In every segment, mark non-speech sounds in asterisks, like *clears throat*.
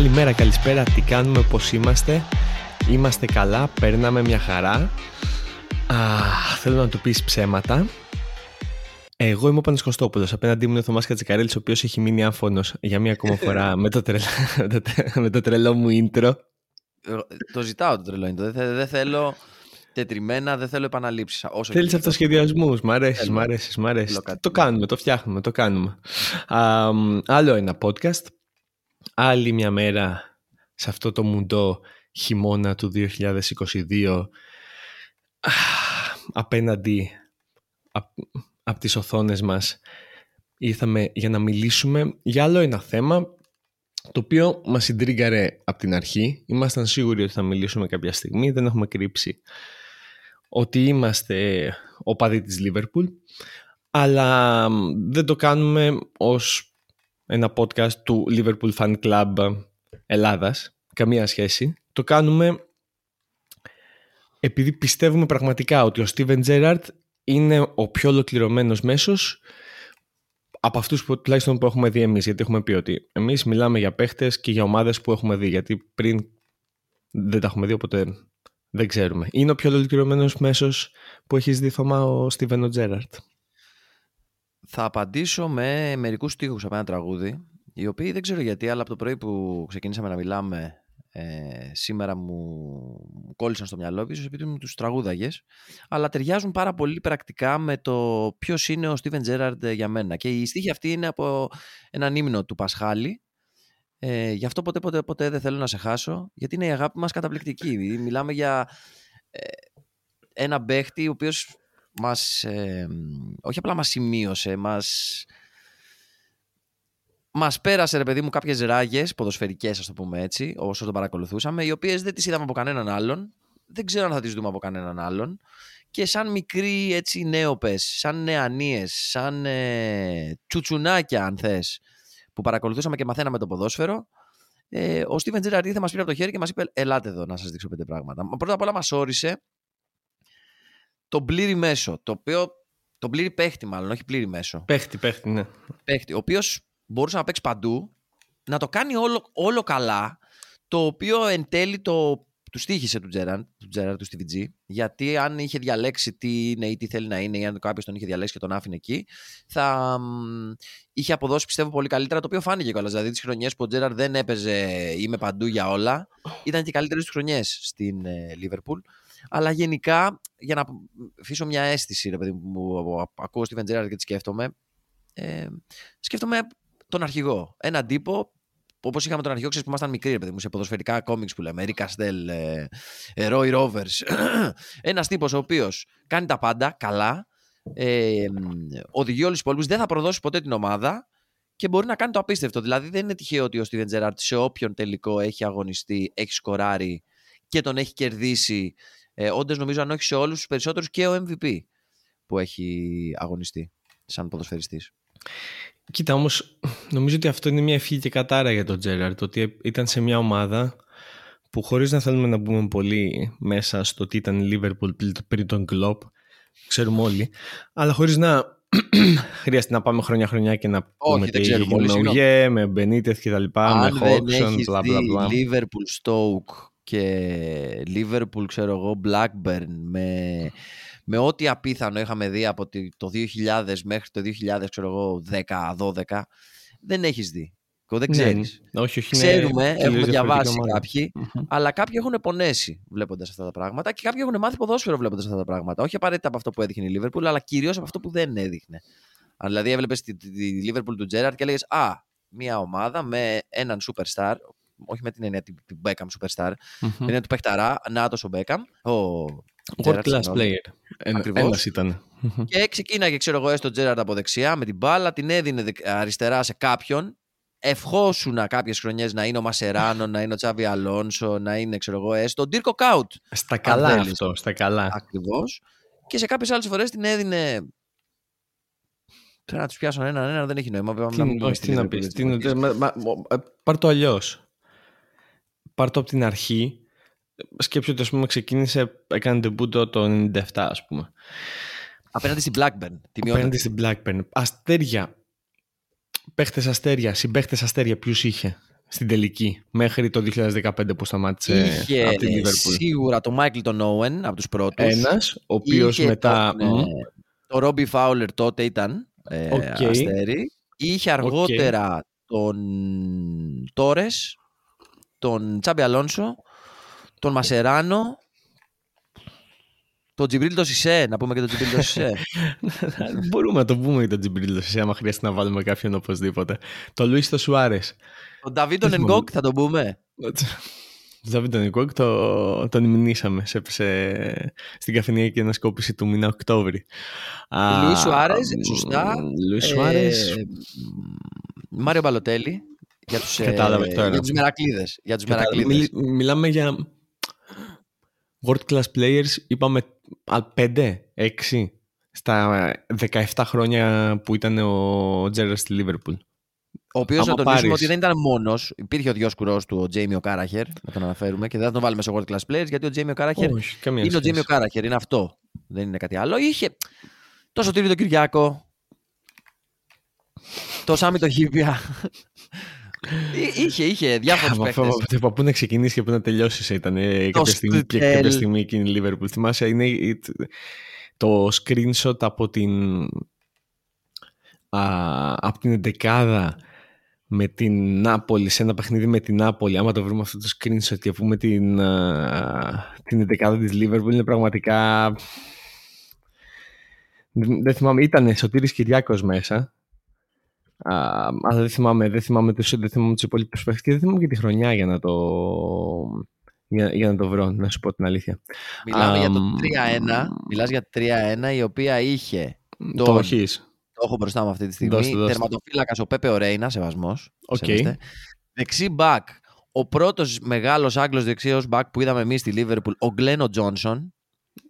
Καλημέρα, καλησπέρα, τι κάνουμε, πώς είμαστε; Είμαστε καλά, παίρναμε μια χαρά Α, Θέλω να του πεις ψέματα εγώ είμαι ο Πάνος Κωστόπουλος, απέναντί μου είναι ο Θωμάς Κατσικαρέλης, ο οποίος έχει μείνει άφωνος για μία ακόμα φορά *laughs* με, το τρελό, *laughs* με το τρελό μου intro. Ε, το ζητάω το τρελό intro, δεν θέλω τετριμένα, δεν θέλω επαναλήψεις. Θέλεις αυτοσχεδιασμούς, μ' αρέσεις, μ' αρέσεις, μ' αρέσεις. Το κάνουμε, το φτιάχνουμε, το κάνουμε. Α, άλλο ένα podcast, άλλη μια μέρα σε αυτό το μουντό χειμώνα του 2022 απέναντι από τις οθόνες μας ήρθαμε για να μιλήσουμε για άλλο ένα θέμα το οποίο μας συντρίγκαρε από την αρχή. Ήμασταν σίγουροι ότι θα μιλήσουμε κάποια στιγμή, δεν έχουμε κρύψει ότι είμαστε οπαδοί της Λίβερπουλ αλλά δεν το κάνουμε ως ένα podcast του Liverpool Fan Club Ελλάδας, καμία σχέση. Το κάνουμε επειδή πιστεύουμε πραγματικά ότι ο Steven Gerrard είναι ο πιο ολοκληρωμένος μέσος από αυτούς που τουλάχιστον που έχουμε δει εμείς. Γιατί έχουμε πει ότι εμείς μιλάμε για παίχτες και για ομάδες που έχουμε δει. Γιατί πριν δεν τα έχουμε δει, οπότε δεν ξέρουμε. Είναι ο πιο ολοκληρωμένος μέσος που έχεις δει, Θωμά, ο Στίβενο Τζέραρτ. Θα απαντήσω με μερικούς τείχου από ένα τραγούδι, οι οποίοι δεν ξέρω γιατί, αλλά από το πρωί που ξεκίνησαμε να μιλάμε ε, σήμερα μου κόλλησαν στο μυαλό, ίσως επειδή μου τους τραγούδαγες, αλλά ταιριάζουν πάρα πολύ πρακτικά με το ποιος είναι ο Στίβεν Τζέραρντ για μένα. Και η στίχη αυτή είναι από έναν ύμνο του Πασχάλη, ε, γι' αυτό ποτέ, ποτέ, ποτέ δεν θέλω να σε χάσω, γιατί είναι η αγάπη μας καταπληκτική. Μιλάμε για ε, ένα παίχτη ο οποίος μας, ε, όχι απλά μας σημείωσε, μας Μας πέρασε, ρε παιδί μου, κάποιες ράγες ποδοσφαιρικές, ας το πούμε έτσι, όσο το παρακολουθούσαμε, οι οποίες δεν τις είδαμε από κανέναν άλλον. Δεν ξέρω αν θα τις δούμε από κανέναν άλλον. Και σαν μικροί έτσι νέοπε, σαν νεανίες, σαν ε, τσουτσουνάκια, αν θες, που παρακολουθούσαμε και μαθαίναμε το ποδόσφαιρο, ε, ο Στίβεν Τζεραρντ ήρθε, μας πήρε από το χέρι και μας είπε: Ελάτε εδώ να σας δείξω πέντε πράγματα. Πρώτα απ' όλα μας όρισε τον πλήρη μέσο, το οποίο. Τον πλήρη παίχτη, μάλλον, όχι πλήρη μέσο. Παίχτη, παίχτη, ναι. Παίχτη, ο οποίος μπορούσε να παίξει παντού, να το κάνει όλο, όλο καλά, το οποίο εν τέλει το, του στήχησε του Τζέραν, του Τζέραν, του Stevie γιατί αν είχε διαλέξει τι είναι ή τι θέλει να είναι, ή αν κάποιος τον είχε διαλέξει και τον άφηνε εκεί, θα είχε αποδώσει πιστεύω πολύ καλύτερα, το οποίο φάνηκε κιόλας. Δηλαδή, τις χρονιές που ο Τζέραν δεν έπαιζε είμαι παντού για όλα, ήταν και οι καλύτερες του χρονιές στην Λίβερπουλ. Αλλά γενικά, για να αφήσω μια αίσθηση, ρε παιδί μου, ακούω Steven Gerrard και τη σκέφτομαι, ε, σκέφτομαι τον αρχηγό. Έναν τύπο Όπως είχαμε τον αρχηγό, ξέρεις που ήμασταν μικροί, παιδί μου, σε ποδοσφαιρικά κόμιξ που λέμε. Ρίκα Στέλ, Ρόι Ρόβερ. Ένας τύπος ο οποίος κάνει τα πάντα καλά, ε, οδηγεί όλους τους υπόλοιπους, δεν θα προδώσει ποτέ την ομάδα και μπορεί να κάνει το απίστευτο. Δηλαδή δεν είναι τυχαίο ότι ο Στίβεν Τζεράρτ σε όποιον τελικό έχει αγωνιστεί, έχει σκοράρει και τον έχει κερδίσει. Ε, Όντες νομίζω αν όχι σε όλους τους περισσότερους και ο MVP που έχει αγωνιστεί σαν ποδοσφαιριστής. Κοίτα όμως, νομίζω ότι αυτό είναι μια ευχή και κατάρα για τον Τζέραρτ, ότι ήταν σε μια ομάδα που χωρίς να θέλουμε να μπούμε πολύ μέσα στο τι ήταν η Liverpool πριν τον Κλόπ, ξέρουμε όλοι, αλλά χωρίς να *clears throat* χρειάζεται να πάμε χρονιά-χρονιά και να πούμε τι έγινε με Ουγέ, με Μπενίτεθ και τα λοιπά, με Χόξον, μπλα μπλα μπλα. Liverpool Stoke και Liverpool, ξέρω εγώ, Blackburn με με ό,τι απίθανο είχαμε δει από το 2000 μέχρι το 2010-12, δεν έχεις δει. Δεν ξέρεις. Ναι, όχι, όχι, Ξέρουμε, έχουμε διαβάσει κάποιοι, αλλά κάποιοι έχουν πονέσει βλέποντας αυτά τα πράγματα και κάποιοι έχουν μάθει ποδόσφαιρο βλέποντας αυτά τα πράγματα. Όχι απαραίτητα από αυτό που έδειχνε η Λίβερπουλ, αλλά κυρίως από αυτό που δεν έδειχνε. Αν δηλαδή έβλεπες τη, τη, Λίβερπουλ του Τζέραρτ και έλεγες Α, μια ομάδα με έναν superstar, όχι με την έννοια την Beckham superstar, mm-hmm. την έννοια του παιχταρά, Νάτο ο Beckham, ο World class player. Ένας ήταν. Και ξεκίναγε, ξέρω εγώ, έστω Τζέραρντ από δεξιά με την μπάλα, την έδινε αριστερά σε κάποιον. Ευχόσουνα κάποιες χρονιές να είναι ο Μασεράνο, να είναι ο Τσάβι Αλόνσο, να είναι, ξέρω εγώ, έστω ο Ντύρκο Κάουτ. Στα καλά αυτό, στα καλά. Ακριβώς. Και σε κάποιες άλλες φορές την έδινε. Τώρα να τους πιάσω έναν ένα, δεν έχει νόημα. Τι, να όχι, τι να πεις. Πάρ το αλλιώς. Πάρ το από την αρχή σκέψου ότι ας πούμε ξεκίνησε, έκανε ντεμπούτο το 97 ας πούμε. Απέναντι στην Blackburn. Τη Απέναντι στην Blackburn. Αστέρια. Παίχτες αστέρια, συμπαίχτες αστέρια ποιους είχε. στην τελική, μέχρι το 2015 που σταμάτησε Είχε από τη Liverpool. σίγουρα τον Μάικλ τον Όουεν από τους πρώτους. Ένας, ο οποίος Είχε μετά... Τον, ε, το Ρόμπι Φάουλερ τότε ήταν ε, Οκ. αστέρι. Είχε αργότερα τον Τόρες, τον Τσάμπι Αλόνσο, τον Μασεράνο, τον Τζιμπρίλ το Σισε, να πούμε και τον Τζιμπρίλ το Σισε. *laughs* Μπορούμε να το πούμε για τον Τζιμπρίλ εσύ, άμα χρειάζεται να βάλουμε κάποιον οπωσδήποτε. Το Λουίς το Σουάρες. τον Νταβίτον Δεν θυμάμαι. Ενγκόκ θα τον πούμε. Το Δαβίδ τον Νικόκ το, τον μηνύσαμε σε, σε, στην καφενεία ανασκόπηση του μήνα Οκτώβρη. Α, Λουίς Σουάρες, μ, σωστά. Λουίς Σουάρες, Ε, Μάριο Μπαλοτέλη. Για τους, ε, Κατάλαβε τώρα. για τους Μερακλίδες. Για τους κατα- Μερακλίδες. μιλ- μιλάμε για world class players, είπαμε 5, 6 στα 17 χρόνια που ήταν ο Τζέραρ στη Λίβερπουλ. Ο οποίος άμα να τονίσουμε πάρεις- ότι δεν ήταν μόνος. Υπήρχε ο διόσκουρο του, ο Τζέιμιο Κάραχερ, να τον αναφέρουμε και δεν θα τον βάλουμε σε world class players γιατί ο Τζέιμιο Κάραχερ Όχι, καμία είναι ο σχέση. Τζέιμιο Κάραχερ, είναι αυτό. Δεν είναι κάτι άλλο. Είχε το Σωτήρι τον Κυριάκο, το Σάμι το Χίπια. Εί- είχε, είχε διάφορους Από παίχτε. αυτό- από πού να ξεκινήσει και πού να τελειώσει ήταν ε, κάποια στιγμή, και Στουτέλ. κάποια στιγμή εκείνη η Liverpool. Θυμάσαι, είναι η- το screenshot από την, α, από την εντεκάδα με την Νάπολη, σε ένα παιχνίδι με την Νάπολη. Άμα το βρούμε αυτό το screenshot και πούμε την, α, την εντεκάδα της Liverpool, είναι πραγματικά... Δεν δεν θυμάμαι, ήταν Σωτήρης Κυργιάκος μέσα. Α, αλλά δεν θυμάμαι, δεν θυμάμαι τους, δεν θυμάμαι τους υπόλοιπους παίχτες και δεν θυμάμαι και τη χρονιά για να το, για, για να το βρω, να σου πω την αλήθεια. Μιλάμε για το Αμ, 3-1. Μιλάς για 3-1 η οποία είχε. Το Τον- έχεις. Το έχω μπροστά μου αυτή τη στιγμή. Δώστε, δώστε. Τερματοφύλακας ο Πέπε ο Ρέινα, σεβασμός. Οκ. Δεξί μπακ, ο πρώτος μεγάλος Άγγλος δεξί μπακ που είδαμε εμείς στη Λίβερπουλ, ο Γκλεν ο Τζόνσον.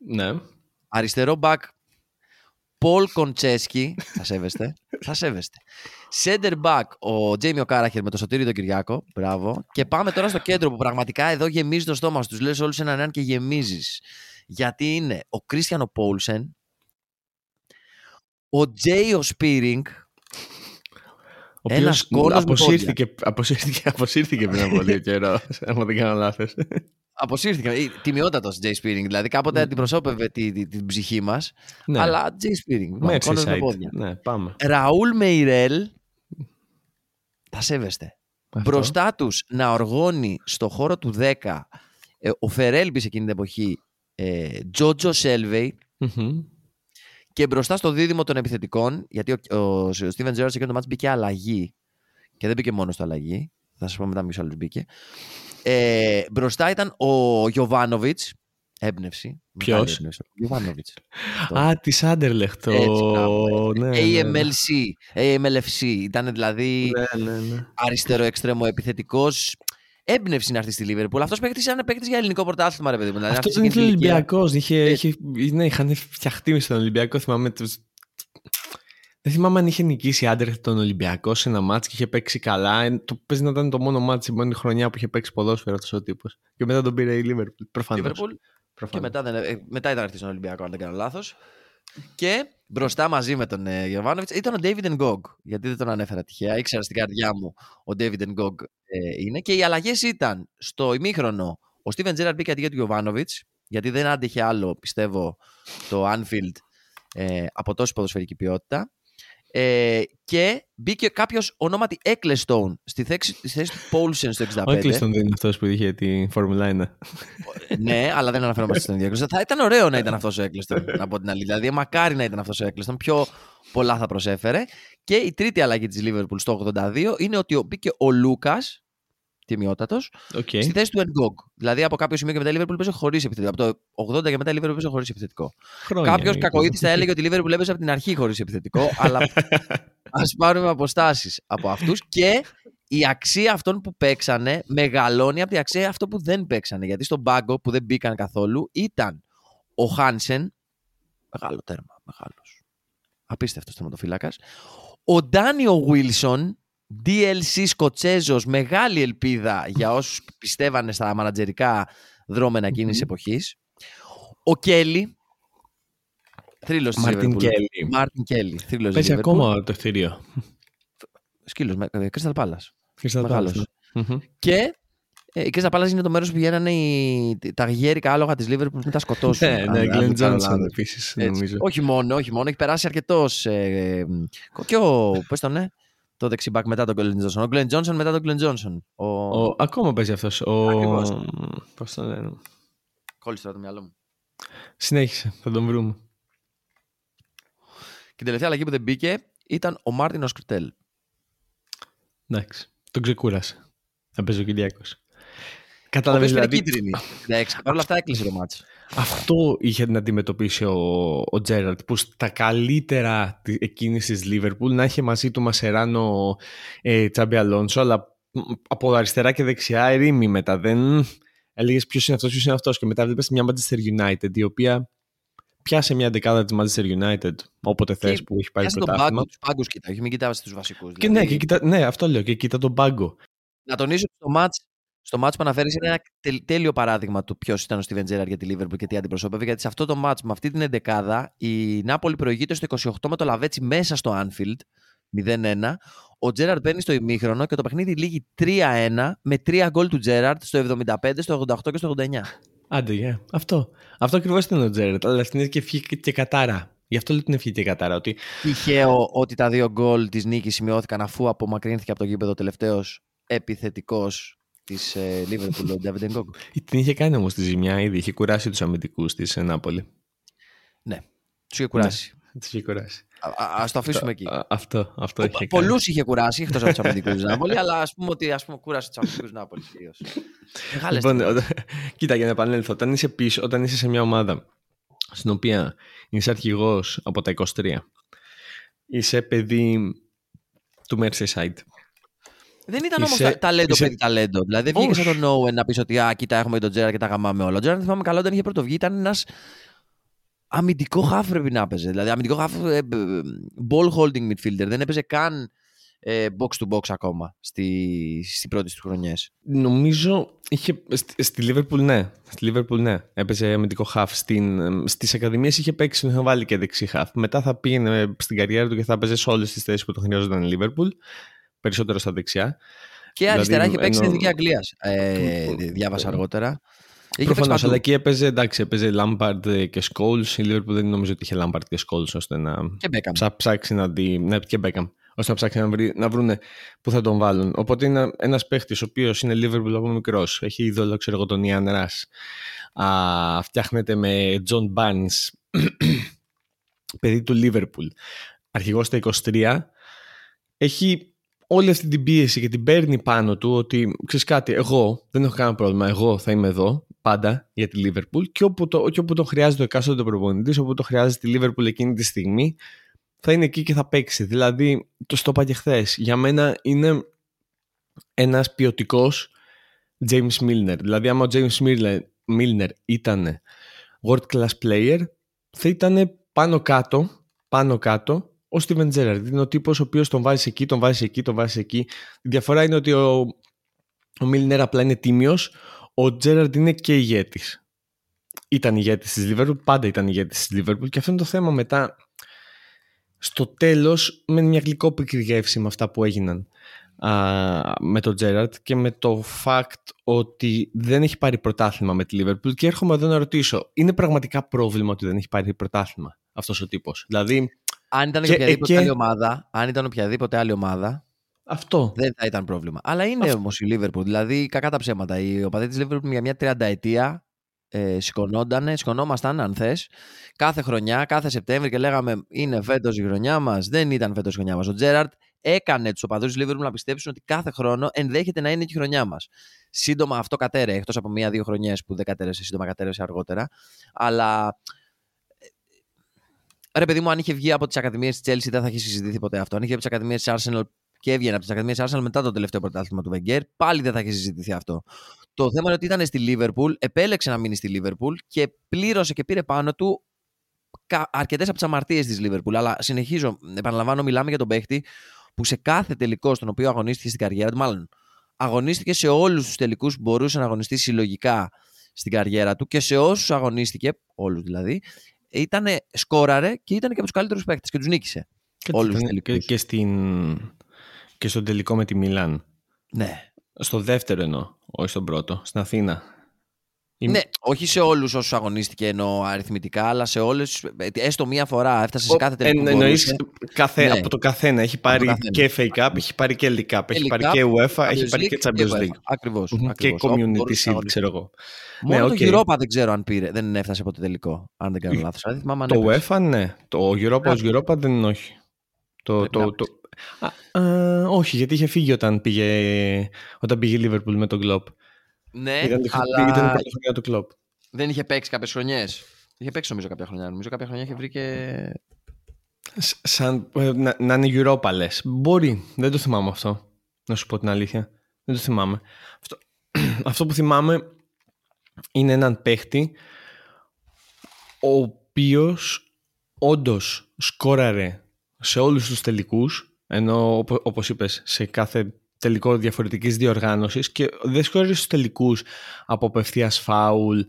Ναι. Αριστερό μπακ, Πολ Κοντσέσκι. θα σέβεστε. θα σέβεστε. Σέντερ μπακ, ο Τζέιμιο Κάραχερ με το Σωτήρι τον Κυριάκο. Μπράβο. Και πάμε τώρα στο κέντρο που πραγματικά εδώ γεμίζει το στόμα σου. Τους λες όλους έναν έναν και γεμίζεις. Γιατί είναι ο Κρίστιανο Πόλσεν, ο Τζέιο Σπίρινγκ, Ο Ένας οποίος κόλος με αποσύρθηκε, αποσύρθηκε, αποσύρθηκε πριν από λίγο καιρό, *laughs* άμα δεν κάνω λάθος. Αποσύρθηκαν. Τιμιότατος Τζέι Σπίρινγκ. Δηλαδή κάποτε Mm. αντιπροσώπευε τη, τη- την ψυχή μας. ναι, Αλλά Τζέι Σπίρινγκ. Merseyside. πόδια. Ναι, πάμε. Ραούλ Μεϊρέλες. Τα σέβεστε. Αυτό. Μπροστά τους να οργώνει στο χώρο του 10 ε, ο Φερέλμπη εκείνη την εποχή ε, Τζότζο Σέλβεϊ Μμμ. και μπροστά στο δίδυμο των επιθετικών γιατί ο, ο, Στίβεν Τζέραρτ εκείνο το μάτς μπήκε αλλαγή και δεν μπήκε μόνος στο αλλαγή θα σας πω μετά μισό λεπτό μπήκε ε, μπροστά ήταν ο Γιωβάνοβιτς έμπνευση Ποιος; Μεγάλη έμπνευση. Ο Γιωβάνοβιτς Α, της Άντερλεχτ. Το... Έτσι, μπράβο, ναι, ναι, ναι. AMLC, AMLFC. Ήταν δηλαδή Ναι, ναι, ναι. αριστερό εξτρέμο επιθετικός. Έμπνευση να έρθει στη Λίβερπουλ. Αυτός παίχτη ήταν παίχτη για ελληνικό πρωτάθλημα, ρε παιδί μου. Δηλαδή, Αυτός αυτή δεν εκείνη ήταν την ηλικία. Ολυμπιακό. Είχε, Έτσι. είχε, ναι, είχαν φτιαχτεί στον Ολυμπιακό. Θυμάμαι. Τους- Δεν θυμάμαι αν είχε νικήσει Άντερλεχτ τον Ολυμπιακό σε ένα μάτς και είχε παίξει καλά. Ε, Το παίζει να ήταν το μόνο μάτς η μόνη χρονιά που είχε παίξει ποδόσφαιρο αυτός ο τύπος. Και μετά τον πήρε η Λίβερπουλ. Προφανώς. Liverpool. Και μετά, δεν, ε, μετά ήταν έρθει στον Ολυμπιακό, αν δεν κάνω λάθος. Και μπροστά μαζί με τον ε, Γιωβάνοβιτς ήταν ο David Ngog. Γιατί δεν τον ανέφερα τυχαία. Ήξερα στην καρδιά μου ο David Ngog ε, είναι. Και οι αλλαγές ήταν στο ημίχρονο ο Steven Gerrard μπήκε αντί για τον Γιωβάνοβιτς. Γιατί δεν άντεχε άλλο, πιστεύω, το Anfield ε, από τόση ποδοσφαιρική ποιότητα. Ε, και μπήκε κάποιος ονόματι Ecclestone στη θέση, στη θέση του Paulsen στο 65. Ο Έκλειστον δεν είναι αυτός που είχε τη Φόρμουλα 1. ναι, αλλά δεν αναφερόμαστε στον ίδιο Eccleston. Θα ήταν ωραίο να ήταν αυτός ο Eccleston, να *laughs* πω την αλήθεια. Δηλαδή, μακάρι να ήταν αυτός ο Eccleston. Πιο πολλά θα προσέφερε. Και η τρίτη αλλαγή της Liverpool στο 82 είναι ότι ο- μπήκε ο Λούκας, τιμιότατος, Okay. στη θέση του Ngog. Δηλαδή, από κάποιο σημείο και μετά η Liverpool παίζει χωρίς επιθετικό. Από το 80 και μετά η Liverpool παίζει χωρίς επιθετικό. Κάποιος κακοήθη θα έλεγε ότι η Liverpool έπαιζε από την αρχή χωρίς επιθετικό, αλλά *laughs* ας πάρουμε αποστάσεις από αυτούς και η αξία αυτών που παίξανε μεγαλώνει από την αξία αυτών που δεν παίξανε. Γιατί στον πάγκο που δεν μπήκαν καθόλου ήταν ο Χάνσεν, μεγάλο τέρμα, μεγάλος. Απίστευτος τερματοφύλακα. Ο Ντάνιο Βίλσον, DLC Σκοτσέζος, μεγάλη ελπίδα για όσους πιστεύανε στα μανατζερικά δρόμενα εκείνης Μμμ. εποχής. Ο Κέλλη, θρύλος της Μαρτίν Liverpool. Κέλλη. Μάρτιν Κέλλη, θρύλος της Παίζει Liverpool. ακόμα το ευθύριο. Σκύλος, με- ε, Crystal Palace. Crystal Μεγάλος. Palace, ναι. Και ε, η Κρίστα Πάλας είναι το μέρος που πηγαίνανε οι, τα γέρικα άλογα της Λίβερπουλ να τα σκοτώσουν. *laughs* ναι, ναι, Γκλεν Τζόνσον επίσης. Όχι μόνο, όχι μόνο, έχει περάσει αρκετός. Ε, και ο. Πώς το ναι, το δεξιμπάκ μετά τον Γκλεν Τζόνσον. Ο Γκλεν Τζόνσον μετά τον Γκλεν Τζόνσον. Ο... Ο, ακόμα παίζει αυτός. Ο... Πώς το λένε; Κόλλησε τώρα το μυαλό μου. Συνέχισε, θα τον βρούμε. Και η τελευταία αλλαγή που δεν μπήκε ήταν ο Μάρτιν Σκρτέλ. Εντάξει, τον ξεκούρασε. Θα παίζει ο Κυργιάκος. Κατάλαβες δηλαδή. κίτρινη. Εντάξει, παρ' όλα αυτά έκλεισε το ματς, ο. Αυτό είχε να αντιμετωπίσει ο, ο Τζέραρτ, που στα καλύτερα εκείνης της Λίβερπουλ να είχε μαζί του Μασεράνο ε, Τσάμπι Αλόνσο, αλλά από αριστερά και δεξιά ερήμη μετά. Δεν έλεγες ποιος είναι αυτός, ποιος είναι αυτός. Και μετά βλέπεις μια Manchester United, η οποία πιάσε μια δεκάδα της Manchester United όποτε θες που έχει πάρει το πρωτάθλημα. Τους πάγκους κοιτά, όχι μην κοιτάζει τους βασικούς. Δηλαδή. ναι, και κοίτα, ναι, αυτό λέω και κοίτα τον πάγκο. Να τονίσω ότι στο μάτς, στο μάτς που αναφέρεις είναι ένα τέλειο παράδειγμα του ποιος ήταν ο Steven Gerrard για τη Liverpool και τι αντιπροσώπευε. Γιατί σε αυτό το μάτς με αυτή την εντεκάδα η Νάπολη προηγείται στο 28 με το Λαβέτσι μέσα στο Anfield 0-1. Ο Τζέραρτ μπαίνει στο ημίχρονο και το παιχνίδι λήγει 3-1 με 3 γκολ του Τζέραρτ στο 75, στο 88 και στο 89. Άντε, yeah. αυτό. Αυτό ακριβώς ήταν ο Τζέραρτ. Αλλά στην ευχή και κατάρα. Γι' αυτό λέει την ευχή και κατάρα. Ότι... Τυχαίο ότι τα δύο γκολ της νίκης σημειώθηκαν αφού απομακρύνθηκε από το γήπεδο τελευταίος επιθετικός της Λίβερπουλ, ο Ντέβιντ Ενγκόγκ. Την είχε κάνει όμως τη ζημιά ήδη. Είχε κουράσει τους αμυντικούς της Νάπολη. Ναι, τους είχε κουράσει. Ναι, τους είχε κουράσει. Α το αφήσουμε εκεί. αυτό, αυτό είχε Πολλούς είχε κουράσει εκτός από τους *laughs* αμυντικούς της Νάπολη, αλλά ας πούμε ότι ας πούμε, κούρασε τους αμυντικούς της Νάπολης κυρίως. Λοιπόν, κοίτα, για να επανέλθω, όταν είσαι πίσω, όταν είσαι σε μια ομάδα στην οποία είσαι αρχηγός από τα 23, είσαι παιδί του Merseyside, δεν ήταν όμως είσαι... ταλέντο είσαι... παιδί ταλέντο. Δηλαδή δεν βγήκε σαν τον Owen να πεις ότι Α, κοίτα, έχουμε τον Τζέρα και τα γαμάμε όλα. Ο Τζέρα, θυμάμαι καλά, όταν είχε πρωτοβγεί, ήταν ένας αμυντικό χάφ πρέπει να έπαιζε. Δηλαδή αμυντικό χάφ ε, ball holding midfielder. Δεν έπαιζε καν ε, box to box ακόμα στη, στη πρώτη του χρονιές. Νομίζω είχε, στη, στη Liverpool ναι. Στη Liverpool ναι. Έπαιζε αμυντικό χάφ. Στις ακαδημίες είχε παίξει, είχε βάλει και δεξί χάφ. Μετά θα πήγαινε στην καριέρα του και θα έπαιζε σε όλες τις θέσεις που το χρειάζονταν η Liverpool περισσότερο στα δεξιά. Και δηλαδή, αριστερά είχε παίξει στην Εθνική Αγγλίας. Ε, διάβασα αργότερα. Προφανώς, αλλά εκεί έπαιζε, εντάξει, έπαιζε Lampard και Scholes. Η Liverpool δεν νομίζω ότι είχε Lampard και Scholes ώστε να ψά, ψάξει να δει. Ναι, και Beckham. ώστε να ψάξει να, βρει, να βρούνε πού θα τον βάλουν. Οπότε είναι ένας παίχτης ο οποίος είναι Liverpool από μικρός. Έχει είδωλο, ξέρω εγώ, τον Ιαν Ρα. Φτιάχνεται με John Barnes, *clears throat* παιδί του Liverpool. Αρχηγός στα 23. Έχει όλη αυτή την πίεση και την παίρνει πάνω του ότι ξέρεις κάτι, εγώ δεν έχω κανένα πρόβλημα. Εγώ θα είμαι εδώ πάντα για τη Λίβερπουλ και όπου το, και όπου το χρειάζεται ο εκάστοτε προπονητής, όπου το χρειάζεται τη Λίβερπουλ εκείνη τη στιγμή, θα είναι εκεί και θα παίξει. Δηλαδή, το στο είπα και χθες. Για μένα είναι ένας ποιοτικός James Milner. Δηλαδή, άμα ο James Milner ήταν world class player, θα ήταν πάνω κάτω, πάνω κάτω ο Steven Gerrard. Είναι ο τύπος ο οποίος τον βάζει εκεί, τον βάζει εκεί, τον βάζει εκεί. Η διαφορά είναι ότι ο, ο Μιλνέρ απλά είναι τίμιος. Ο Τζέραρντ είναι και ηγέτης. Ήταν ηγέτης της Liverpool, πάντα ήταν ηγέτης της Liverpool και αυτό είναι το θέμα μετά. Στο τέλος, με μια γλυκόπικρη γεύση με αυτά που έγιναν α, με τον Τζέραρτ και με το fact ότι δεν έχει πάρει πρωτάθλημα με τη Liverpool και έρχομαι εδώ να ρωτήσω, είναι πραγματικά πρόβλημα ότι δεν έχει πάρει πρωτάθλημα αυτός ο τύπος; Δηλαδή, αν ήταν και, οποιαδήποτε άλλη ομάδα, αν ήταν οποιαδήποτε άλλη ομάδα, αυτό. Δεν θα ήταν πρόβλημα. Αλλά είναι όμως η Liverpool. Δηλαδή, κακά τα ψέματα. Οι οπαδοί τη Liverpool για μια τριανταετία ε, σηκωνόντανε, σηκωνόμασταν, αν θες, κάθε χρονιά, κάθε Σεπτέμβρη και λέγαμε Είναι φέτος η χρονιά μας. Δεν ήταν φέτος η χρονιά μας. Ο Τζέραρτ έκανε τους οπαδούς της Liverpool να πιστέψουν ότι κάθε χρόνο ενδέχεται να είναι και η χρονιά μας. Σύντομα αυτό κατέρε, εκτός από μία-δύο χρονιές που δεν κατέρεσε, σύντομα κατέρεσε αργότερα. Αλλά Ρε παιδί μου, αν είχε βγει από τις Ακαδημίες της Chelsea, δεν θα είχε συζητηθεί ποτέ αυτό. Αν είχε από τις Ακαδημίες της Arsenal και έβγαινε από τις Ακαδημίες της Arsenal μετά το τελευταίο πρωτάθλημα του Wenger, πάλι δεν θα είχε συζητηθεί αυτό. Το θέμα είναι ότι ήταν στη Liverpool, επέλεξε να μείνει στη Liverpool και πλήρωσε και πήρε πάνω του αρκετές από τις αμαρτίες της Liverpool. Αλλά συνεχίζω, επαναλαμβάνω, μιλάμε για τον παίχτη που σε κάθε τελικό στον οποίο αγωνίστηκε στην καριέρα του, μάλλον αγωνίστηκε σε όλους τους τελικούς που μπορούσε να αγωνιστεί συλλογικά στην καριέρα του και σε όσους αγωνίστηκε, όλους δηλαδή, ήταν σκόραρε και ήταν και από τους καλύτερους παίκτες και τους νίκησε. Και, όλους τους και, και, στην, και στον τελικό με τη Μιλάν. Ναι. Στο δεύτερο εννοώ, όχι στον πρώτο, στην Αθήνα. Ναι, όχι σε όλους όσους αγωνίστηκε εννοώ αριθμητικά, αλλά σε όλες. Έστω μία φορά έφτασε σε κάθε τελικό. Εννοείς καθέ, ναι. από το καθένα. Έχει πάρει και FA Cup, έχει πάρει και League Cup, έχει πάρει και UEFA, έχει πάρει και Champions League. Ακριβώς. Και Community Shield, ξέρω εγώ. Μόνο ναι, το Europa δεν ξέρω αν πήρε, δεν έφτασε από το τελικό. Αν δεν κάνω λάθος. Το UEFA, ναι. Το Europa ως Europa δεν είναι όχι. Το, το, το, α, όχι, γιατί είχε φύγει όταν πήγε, όταν πήγε η Liverpool με τον Klopp. Ναι, ήταν, αλλά... ήταν η πρώτη χρονιά του Klopp. Δεν είχε παίξει κάποιες χρονιές. Είχε παίξει νομίζω κάποια χρονιά. Νομίζω κάποια χρονιά είχε βρει και. Σαν, ε, να, να είναι Europa λες. Μπορεί. Δεν το θυμάμαι αυτό. Να σου πω την αλήθεια. Δεν το θυμάμαι. Αυτό, *clears throat* αυτό που θυμάμαι είναι έναν παίχτη ο οποίος όντως σκόραρε σε όλους τους τελικούς ενώ όπως είπες σε κάθε τελικό διαφορετικής διοργάνωσης και δεν σκόραρε στους τελικούς από απευθείας φάουλ,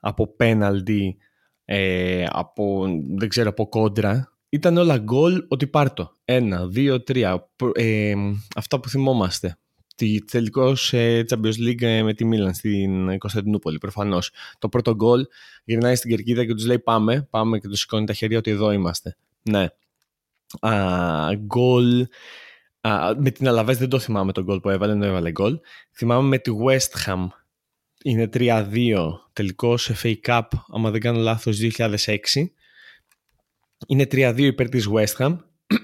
από πέναλτι, ε, από, δεν ξέρω, από κόντρα. Ήταν όλα γκολ ότι πάρτο. Ένα, δύο, τρία. Ε, αυτά που θυμόμαστε. Τη τελικός σε Champions League ε, με τη Μίλαν στην Κωνσταντινούπολη, προφανώς. Το πρώτο γκολ γυρνάει στην κερκίδα και τους λέει: Πάμε, πάμε και τους σηκώνει τα χέρια ότι εδώ είμαστε. Ναι. Γκολ με την Αλαβές δεν το θυμάμαι τον γκολ που έβαλε, δεν έβαλε γκολ. Θυμάμαι με τη West Ham. Είναι 3-2 τελικός σε FA Cup, άμα δεν κάνω λάθος, 2006. Είναι 3-2 υπέρ της West Ham.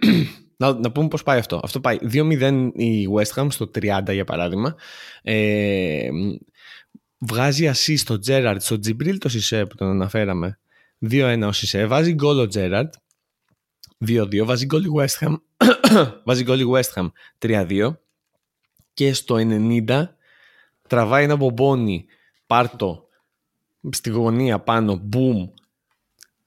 *clears throat* να, να πούμε πώς πάει αυτό. Αυτό πάει 2-0 η West Ham στο 30 για παράδειγμα. Ε, βγάζει assist στο Gerrard, στο Τζιμπρίλ το Σισε που τον αναφέραμε. 2-1 ο Σισε. Βάζει γκολ ο Gerrard. 2-2. Βάζει γκολ η West Ham. *coughs* βάζει γκολ η West Ham 3-2 και στο 90 τραβάει ένα μπομπόνι πάρτο στη γωνία πάνω, boom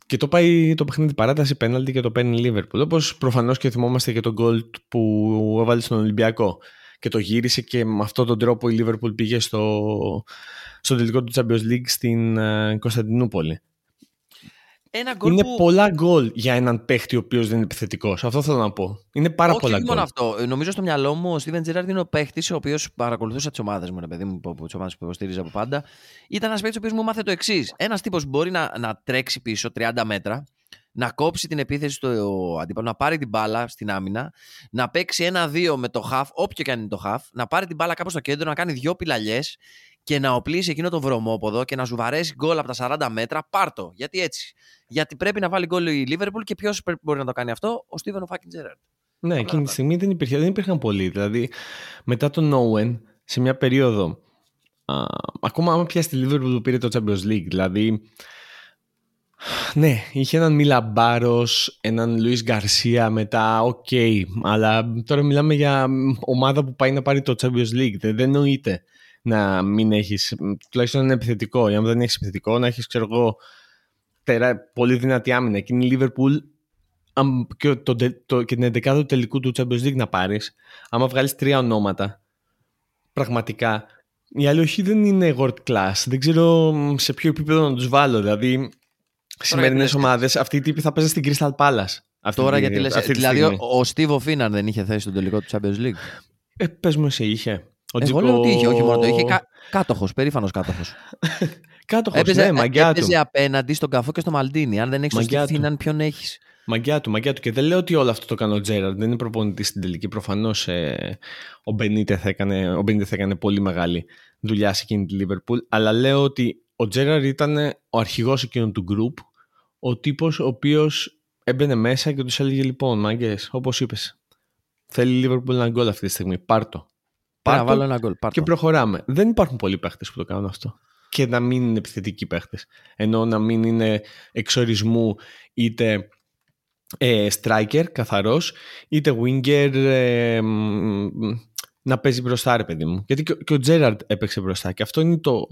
και το πάει το παιχνίδι παράταση πέναλτι και το παίρνει η Liverpool. Όπως προφανώς και θυμόμαστε και τον γκολ που έβαλε στον Ολυμπιακό και το γύρισε και με αυτόν τον τρόπο η Liverpool πήγε στο, στο τελικό του Champions League στην uh, Κωνσταντινούπολη. Ένα γκολ είναι που... πολλά γκολ για έναν παίχτη ο οποίος δεν είναι επιθετικός. Αυτό θέλω να πω. Είναι πάρα Όχι, πολλά γκολ. γκολ. μόνο αυτό. Ε, νομίζω στο μυαλό μου ο Στίβεν Τζεράρντ είναι ο παίχτης ο οποίος παρακολουθούσα τις ομάδες μου, παιδί μου, τις ομάδες που υποστήριζα από πάντα. Ήταν ένας παίχτη ο οποίος μου μάθε το εξής. Ένας τύπος μπορεί να, να τρέξει πίσω 30 μέτρα, να κόψει την επίθεση στο αντίπαλο, να πάρει την μπάλα στην άμυνα, να παίξει ένα-δύο με το χαφ, όποιο και αν είναι το χαφ, να πάρει την μπάλα κάπου στο κέντρο, να κάνει δύο πιλαλιέ και να οπλίσει εκείνο το βρωμόποδο και να σου βαρέσει γκολ από τα 40 μέτρα, πάρτο. Γιατί έτσι. Γιατί πρέπει να βάλει γκολ η Λίβερπουλ και ποιος μπορεί να το κάνει αυτό, ο Στίβεν Φάκιν Τζέραρτ. Ναι, εκείνη τη στιγμή δεν, υπήρχε, δεν υπήρχαν πολλοί. Δηλαδή, μετά τον Owen, σε μια περίοδο. Α, ακόμα άμα πια στη Λίβερπουλ που πήρε το Champions League. Δηλαδή, ναι, είχε έναν Μίλαν Μπάρος, έναν Λουί Γκαρσία μετά, ok. Okay, αλλά τώρα μιλάμε για ομάδα που πάει να πάρει το Champions League. Δεν, δεν νοείται να μην έχεις, τουλάχιστον ένα επιθετικό. Ή αν δεν έχεις επιθετικό, να έχεις, ξέρω εγώ, τερα, πολύ δυνατή άμυνα. Εκείνη η Liverpool και, το, το, και την 11 του τελικού του Champions League να πάρεις, άμα βγάλεις τρία ονόματα, πραγματικά η άλλη δεν είναι world class. Δεν ξέρω σε ποιο επίπεδο να τους βάλω. Δηλαδή, σημερινές ομάδες, αυτή η τύπη θα παίζει στην Crystal Palace. Αυτή Τώρα γιατί λες, δηλαδή ο, ο Στίβο Φίναν δεν είχε θέση στον τελικό του Champions League; Ε, πες μου εσύ είχε. Ο Εγώ λέω ότι είχε, όχι μόνο το είχε. Κα... Κάτοχος, περήφανος κάτοχος. *laughs* κάτοχος, έπαιζε, ναι, μαγκιά έπαιζε του. απέναντι στον Καφό και στο Μαλτίνι. Αν δεν έχεις σωστή φίναν, ποιον έχεις. Μαγκιά του, μαγκιά του. Και δεν λέω ότι όλο αυτό το έκανε ο Τζέραρντ. Δεν είναι προπονητής στην τελική. Προφανώς ε, ο Μπενίτες θα, έκανε, ο θα έκανε πολύ μεγάλη δουλειά σε εκείνη τη Λίβερπουλ. Αλλά λέω ότι ο Τζέραρντ ήταν ο αρχηγός εκείνου του γκρουπ. Ο τύπος ο οποίος έμπαινε μέσα και τους έλεγε: Λοιπόν, μαγκέ, όπως είπες, θέλει η Λίβερπουλ ένα γκολ αυτή τη στιγμή. Πάρτο. Πάρτο βάλω ένα γκολ. Και προχωράμε. Δεν υπάρχουν πολλοί παίχτες που το κάνουν αυτό. Και να μην είναι επιθετικοί παίχτες. Ενώ να μην είναι εξορισμού είτε ε, striker καθαρός, είτε winger ε, να παίζει μπροστά, ρε παιδί μου. Γιατί και, ο Τζέραρντ έπαιξε μπροστά. Και αυτό είναι το.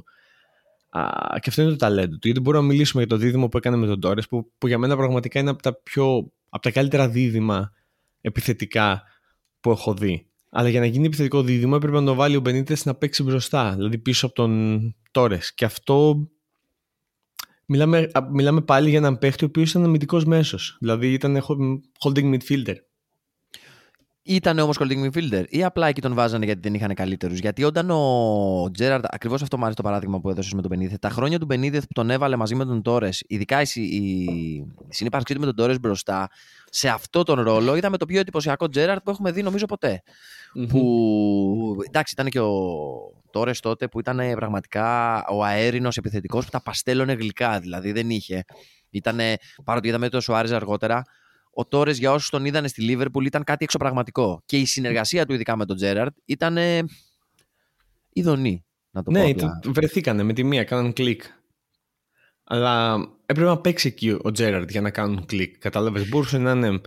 Α, και αυτό είναι το ταλέντο του. Γιατί μπορούμε να μιλήσουμε για το δίδυμο που έκανε με τον Τόρε, που, που για μένα πραγματικά είναι από τα, πιο, από τα καλύτερα δίδυμα επιθετικά που έχω δει. Αλλά για να γίνει επιθετικό δίδυμο έπρεπε να το βάλει ο Μπενίτες να παίξει μπροστά, δηλαδή πίσω από τον Τόρες. Και αυτό. Μιλάμε, μιλάμε πάλι για έναν παίχτη ο οποίος ήταν αμυντικός μέσος. Δηλαδή ήταν holding midfielder. Ήταν όμως holding midfielder ή απλά εκεί τον βάζανε γιατί δεν είχαν καλύτερους; Γιατί όταν ο Τζέραρντ, ακριβώς αυτό μου αρέσει το παράδειγμα που έδωσες με τον Μπενίδε, τα χρόνια του Μπενίδε που τον έβαλε μαζί με τον Τόρες, ειδικά η, η συνύπαρξή του με τον Τόρες μπροστά, σε αυτό τον ρόλο είδαμε το πιο εντυπωσιακό Τζέραρντ που έχουμε δει νομίζω Που εντάξει, ήταν και ο Τόρες τότε που ήταν πραγματικά ο αέρινος επιθετικός που τα παστέλωνε γλυκά. Δηλαδή δεν είχε. Ήτανε, παρότι είδαμε το Σουάρες αργότερα, ο Τόρες για όσους τον είδαν στη Λίβερπουλ ήταν κάτι εξωπραγματικό. Και η συνεργασία του, ειδικά με τον Τζέραρτ, ήταν ηδονή. Να το ναι, πω βρεθήκανε με τη μία, κάναν κλικ. Αλλά έπρεπε να παίξει εκεί ο Τζέραρτ για να κάνουν κλικ. Κατάλαβες, μπορούσε να είναι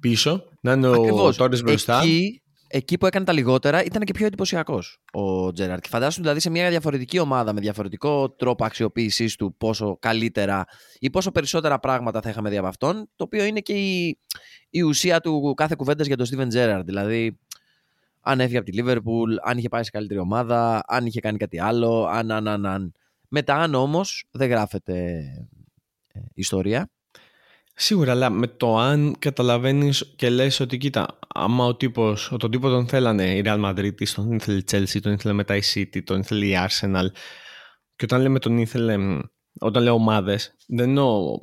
πίσω, να είναι ο Τόρες μπροστά. Εκεί εκεί που έκανε τα λιγότερα ήταν και πιο εντυπωσιακός ο Τζέραρτ. Και φαντάσου δηλαδή σε μια διαφορετική ομάδα με διαφορετικό τρόπο αξιοποίησής του πόσο καλύτερα ή πόσο περισσότερα πράγματα θα είχαμε δει από αυτόν. Το οποίο είναι και η, η ουσία του κάθε κουβέντας για τον Στίβεν Τζέραρτ. Δηλαδή, αν έφυγε από τη Λίβερπουλ, αν είχε πάει σε καλύτερη ομάδα, αν είχε κάνει κάτι άλλο, αν, αν, αν, αν. Μετά, αν όμως δεν γράφεται ε, ιστορία. Σίγουρα, αλλά με το αν καταλαβαίνεις και λες ότι κοίτα, άμα ο τύπος, τον τύπο τον θέλανε η Real Madrid, τον ήθελε η Chelsea, τον ήθελε μετά η City, τον ήθελε η Arsenal. Και όταν λέμε τον ήθελε, όταν λέω ομάδες, δεν εννοώ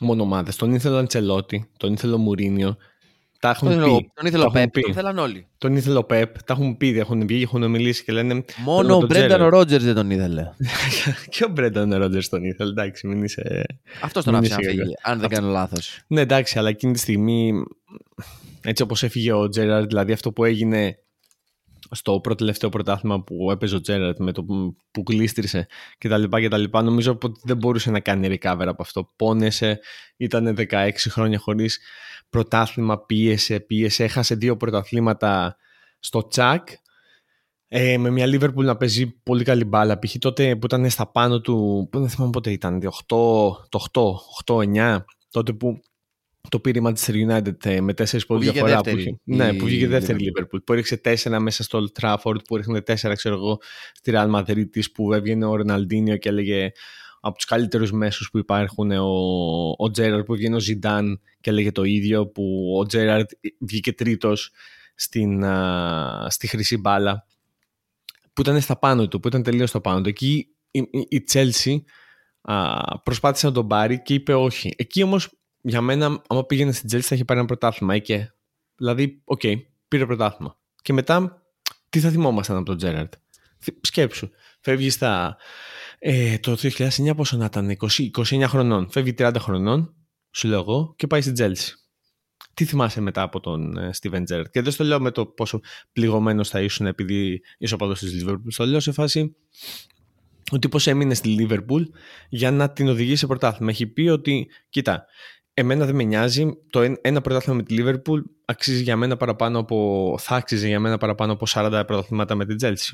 μόνο ομάδες. Τον ήθελε ο Αντσελότη, τον ήθελε ο Μουρίνιο, τα έχουν τον πει. Τον ήθελε ο Πεπ, τον ήθελαν όλοι. Τον ήθελε ο Πεπ, τα έχουν πει, έχουν βγει, έχουν μιλήσει και λένε. Μόνο ο Μπρένταν Ρότζερς δεν τον ήθελε. *laughs* και ο Μπρένταν Ρότζερς τον ήθελε, εντάξει, μην είσαι. Αυτός τον άφησε να φύγει, αν δεν κάνω λάθος. Ναι, εντάξει, αλλά εκείνη τη στιγμή, έτσι όπως έφυγε ο Τζέραρντ, δηλαδή αυτό που έγινε στο πρώτο τελευταίο πρωτάθλημα που έπαιζε ο Τζέραρτ με το που γλίστρισε κτλ. Νομίζω ότι δεν μπορούσε να κάνει recover από αυτό. Πόνεσε, ήταν 16 χρόνια χωρίς πρωτάθλημα, πίεσε, πίεσε, έχασε δύο πρωταθλήματα στο τσακ. Ε, με μια Liverpool να παίζει πολύ καλή μπάλα. Π.χ. τότε που ήταν στα πάνω του. Δεν θυμάμαι πότε ήταν. 8, το 8, 8-9. Τότε που το πήρε η Manchester United ε, με τέσσερις πόντους διαφορά. Που είχε, η... Ναι, που βγήκε δεύτερη Liverpool. Που έριξε τέσσερα μέσα στο Old Trafford, που έριχνε τέσσερα, ξέρω εγώ, στη Real Madrid της, που έβγαινε ο Ροναλντίνιο και έλεγε από τους καλύτερους μέσους που υπάρχουν ο, ο Τζέραρτ, που βγαίνει ο Ζιντάν και έλεγε το ίδιο, που ο Τζέραρτ βγήκε τρίτος στη χρυσή μπάλα. Που ήταν στα πάνω του, που ήταν τελείως στα πάνω του. Εκεί η, η, η Chelsea προσπάθησε να τον πάρει και είπε όχι. Εκεί όμως για μένα, άμα πήγαινε στην Chelsea θα είχε πάρει ένα πρωτάθλημα. Και, δηλαδή, ok, okay, πήρε πρωτάθλημα. Και μετά, τι θα θυμόμασταν από τον Τζέραρτ. Σκέψου, φεύγεις στα. Ε, το 2009 πόσο να ήταν, 20, 29 χρονών. Φεύγει 30 χρονών, σου λέω εγώ, και πάει στην Chelsea. Τι θυμάσαι μετά από τον ε, Steven Gerrard; Και δεν στο λέω με το πόσο πληγωμένος θα ήσουν επειδή είσαι ο της Liverpool. Στο λέω σε φάση ο τύπος έμεινε στη Liverpool για να την οδηγήσει σε πρωτάθλημα. Έχει πει ότι, κοίτα, Εμένα δεν με νοιάζει. Το ένα πρωτάθλημα με τη Liverpool αξίζει για μένα παραπάνω από, θα άξιζε για μένα παραπάνω από 40 πρωταθλήματα με την Chelsea.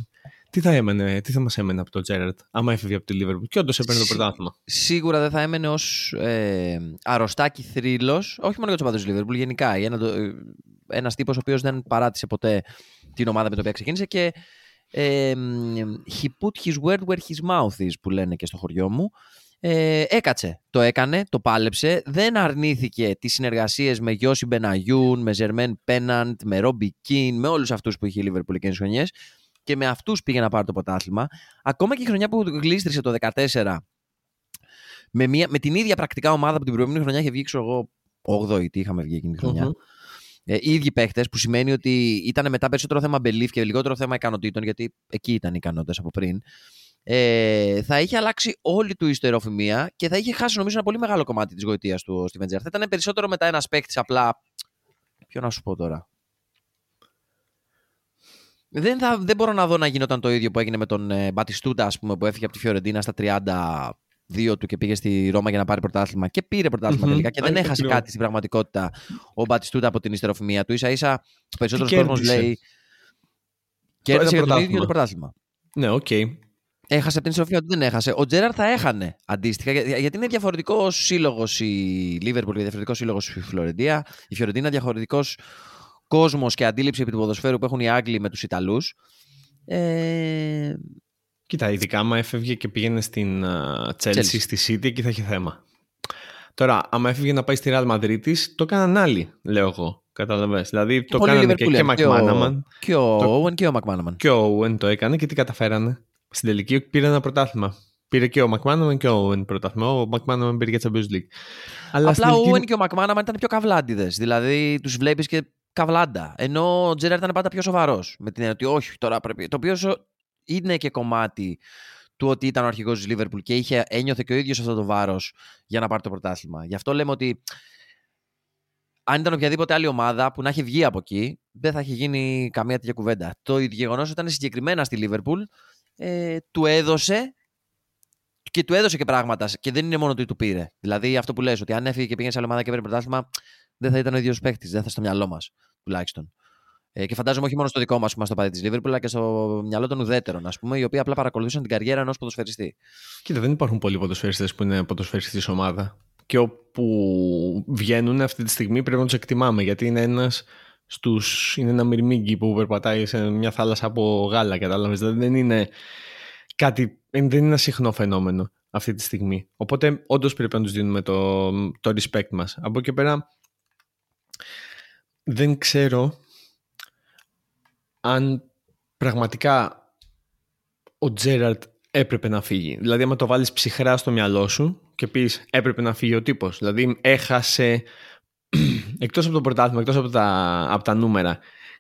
Τι θα, έμενε, τι θα μας έμενε από τον Τζέραρτ, άμα έφευγε από τη Liverpool και όντως έπαιρνε το πρωτάθλημα; Σίγουρα δεν θα έμενε ως ε, αρρωστάκι θρύλος, όχι μόνο για τους οπαδού της Liverpool, γενικά. Ένα, ε, ένας τύπος ο οποίος δεν παράτησε ποτέ την ομάδα με την οποία ξεκίνησε και ε, he put his word where his mouth is που λένε και στο χωριό μου. Ε, έκατσε. Το έκανε, το πάλεψε. Δεν αρνήθηκε τις συνεργασίες με Γιώση Μπεναγιούν, με Ζερμέν Πέναντ, με Ρόμπι Κιν, με όλους αυτούς που είχε η Λίβερπουλ εκείνες χρονιές. Και με αυτούς πήγε να πάρει το πρωτάθλημα. Ακόμα και η χρονιά που γλίστρισε το 2014 με, μια, με την ίδια πρακτικά ομάδα που την προηγούμενη χρονιά είχε βγει, ξέρω εγώ, 8η, τι είχαμε βγει εκείνη τη χρονιά. Mm-hmm. Ε, οι ίδιοι παίχτες, που σημαίνει ότι ήταν μετά περισσότερο θέμα belief και λιγότερο θέμα ικανοτήτων, γιατί εκεί ήταν οι ικανότητες από πριν ε, θα είχε αλλάξει όλη του η ιστεροφημία και θα είχε χάσει νομίζω ένα πολύ μεγάλο κομμάτι της γοητείας του στη Βεντζέρ. Θα ήταν περισσότερο μετά ένας παίκτης απλά. Ποιο να σου πω τώρα. Δεν, θα, δεν μπορώ να δω να γινόταν το ίδιο που έγινε με τον ε, Μπατιστούτα, ας πούμε, που έφυγε από τη Φιωρεντίνα στα 32 του και πήγε στη Ρώμα για να πάρει πρωτάθλημα. Και πήρε πρωτάθλημα mm-hmm. τελικά και δεν έχασε κάτι στην πραγματικότητα ο Μπατιστούτα από την υστεροφημία του. Ίσα ίσα περισσότερος κόσμος λέει. Κέρδισε για το ίδιο το πρωτάθλημα. Ναι, ok. Okay. Έχασε την ισορροπία του, δεν έχασε. Ο Τζέραρ θα έχανε αντίστοιχα. γιατί είναι διαφορετικός σύλλογος η Λίβερπουλ και διαφορετικός σύλλογος η Φλωρεντία. Η Φιωρεντίνα διαφορετικός κόσμος και αντίληψη επί του ποδοσφαίρου που έχουν οι Άγγλοι με τους Ιταλούς. Ε... Κοίτα, ειδικά άμα έφευγε και πήγαινε στην Τσέλσι, στη City, εκεί θα είχε θέμα. Τώρα, άμα έφευγε να πάει στη Real Madrid, το έκαναν άλλοι, λέω εγώ. Καταλαβες. Δηλαδή το κάνανε και, και Μακμάναμαν. Και ο Owen και ο Μακμάναμαν. Και ο Owen το έκανε και τι καταφέρανε. Στην τελική πήρε ένα πρωτάθλημα. Πήρε και ο Μακμάναμαν και ο Owen πρωτάθλημα. Ο Μακμάναμαν πήρε και Champions League. Αλλά Απλά ο Owen και ο Μακμάναμαν ήταν πιο καβλάντιδες. Δηλαδή τους βλέπεις και καβλάντα. Ενώ ο Τζέραρ ήταν πάντα πιο σοβαρός. Με την έννοια ότι όχι, τώρα πρέπει. Το οποίο είναι και κομμάτι του ότι ήταν ο αρχηγός της Λίβερπουλ και είχε, ένιωθε και ο ίδιος αυτό το βάρος για να πάρει το πρωτάθλημα. Γι' αυτό λέμε ότι αν ήταν οποιαδήποτε άλλη ομάδα που να έχει βγει από εκεί, δεν θα έχει γίνει καμία τέτοια κουβέντα. Το γεγονός ότι ήταν συγκεκριμένα στη Λίβερπουλ ε, του έδωσε και του έδωσε και πράγματα και δεν είναι μόνο ότι του πήρε. Δηλαδή αυτό που λες, ότι αν έφυγε και πήγαινε σε άλλη ομάδα και πήρε πρωτάθλημα, δεν θα ήταν ο ίδιος παίχτη, δεν θα στο μυαλό μας τουλάχιστον. Ε, και φαντάζομαι όχι μόνο στο δικό μας που είμαστε το παδί της Λίβερπουλ, αλλά και στο μυαλό των ουδέτερων, ας πούμε, οι οποίοι απλά παρακολουθούσαν την καριέρα ενός ποδοσφαιριστή. Κοίτα, δεν υπάρχουν πολλοί ποδοσφαιριστές που είναι ποδοσφαιριστή ομάδα. Και όπου βγαίνουν αυτή τη στιγμή πρέπει να τους εκτιμάμε, γιατί είναι ένας στους, είναι ένα μυρμήγκι που περπατάει σε μια θάλασσα από γάλα, κατάλαβες. Δηλαδή δεν είναι κάτι, δεν είναι ένα συχνό φαινόμενο αυτή τη στιγμή. Οπότε όντως πρέπει να τους δίνουμε το, το respect μας. Από εκεί πέρα δεν ξέρω αν πραγματικά ο Τζέραρτ έπρεπε να φύγει. Δηλαδή, άμα το βάλεις ψυχρά στο μυαλό σου και πεις έπρεπε να φύγει ο τύπος. Δηλαδή, έχασε, *clears throat* εκτός από το πρωτάθλημα, εκτός από τα, από τα νούμερα,